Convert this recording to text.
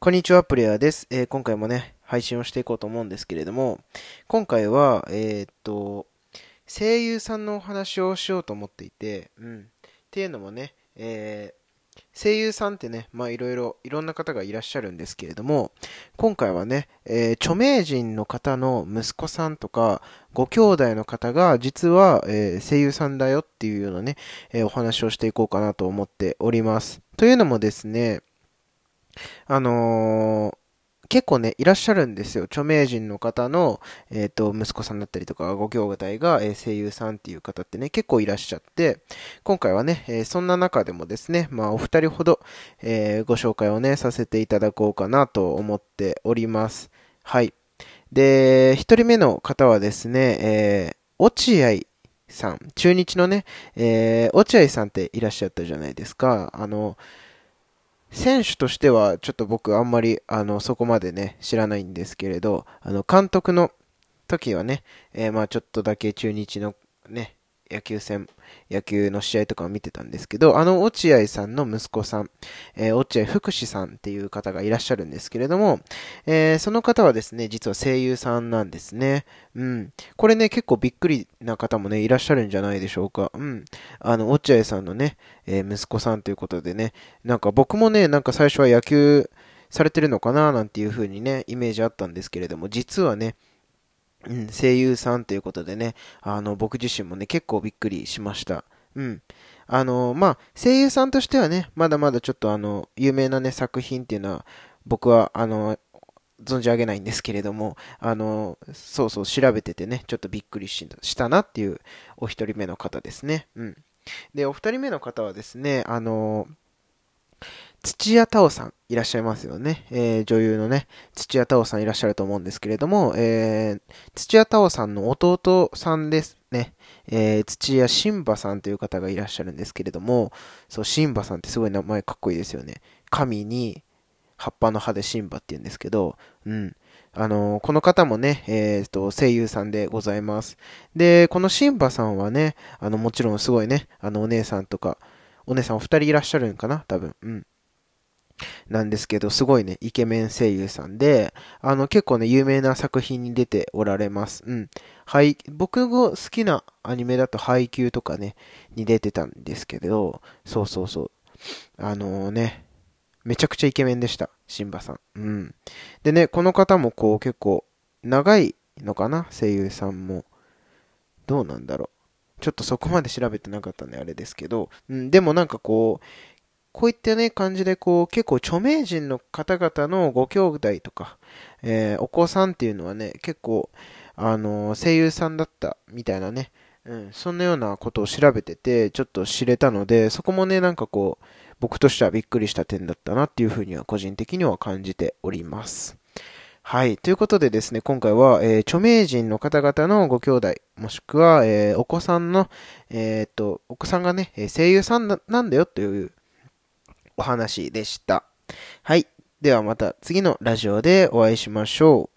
こんにちは、プレイヤーです、えー今回もね、配信をしていこうと思うんですけれども、今回は、えーっと、声優さんのお話をしようと思っていて、うん。っていうのもね、えー声優さんってね、まあいろいろ、いろんな方がいらっしゃるんですけれども、今回はね、え著名人の方の息子さんとか、ご兄弟の方が、実は、え声優さんだよっていうようなね、えお話をしていこうかなと思っております。というのもですね、あのー結構ね、いらっしゃるんですよ。著名人の方の、えっ、と、息子さんだったりとか、ご兄弟が、え声優さんっていう方ってね、結構いらっしゃって、今回はね、えそんな中でもですね、まあ、お二人ほど、えご紹介をね、させていただこうかなと思っております。はい。で、一人目の方はですね、えー落合さん、中日のね、えー落合さんっていらっしゃったじゃないですか。あの、選手としてはちょっと僕あんまりあのそこまでね知らないんですけれどあの監督の時はね、えーまあちょっとだけ中日のね野球戦野球の試合とかを見てたんですけどあの落合さんの息子さん、えー落合福士さんっていう方がいらっしゃるんですけれども、えーその方はですね実は声優さんなんですね。うん。これね結構びっくりな方もねいらっしゃるんじゃないでしょうか。うん。あの落合さんのね、えー息子さんということでねなんか僕もね、なんか最初は野球されてるのかななんていう風にね、イメージあったんですけれども、実はね、うん、声優さんということでね、あの、僕自身もね、結構びっくりしました。うん。あの、まあ、声優さんとしてはね、まだまだちょっとあの、有名なね、作品っていうのは、僕は、あの、存じ上げないんですけれども、あの、そうそう調べててね、ちょっとびっくりしたなっていうお一人目の方ですね。うん。で、お二人目の方はですね、あの、土屋太鳳さんいらっしゃいますよね。えー女優のね、土屋太鳳さんいらっしゃると思うんですけれども、えー土屋太鳳さんの弟さんですね。えー土屋新馬さんという方がいらっしゃるんですけれども、そう、新馬さんってすごい名前かっこいいですよね。神に葉っぱの葉で新馬って言うんですけど、うん。あのーこの方もね、えーと、声優さんでございます。で、この新馬さんはね、あの、もちろんすごいね、あの、お姉さんとか、お姉さんお二人いらっしゃるんかな多分。うん。なんですけど、すごいね、イケメン声優さんで、あの、結構ね、有名な作品に出ておられます。うん。はい、僕が好きなアニメだと、配給とかね、に出てたんですけど、そうそうそう。あのね、めちゃくちゃイケメンでした、シンバさん。うん。でね、この方もこう、結構、長いのかな声優さんも。どうなんだろう。ちょっとそこまで調べてなかったんであれですけど、うん、でもなんかこう、こういったね、感じで、こう、結構著名人の方々のご兄弟とか、えーお子さんっていうのはね、結構、あのー声優さんだったみたいなね、うん、そんなようなことを調べてて、ちょっと知れたので、そこもね、なんかこう、僕としてはびっくりした点だったなっていうふうには個人的には感じております。はい。ということでですね、今回は、えー著名人の方々のご兄弟、もしくは、えーお子さんの、えーっと、お子さんがね、声優さんなんだよというお話でした。はい。ではまた次のラジオでお会いしましょう。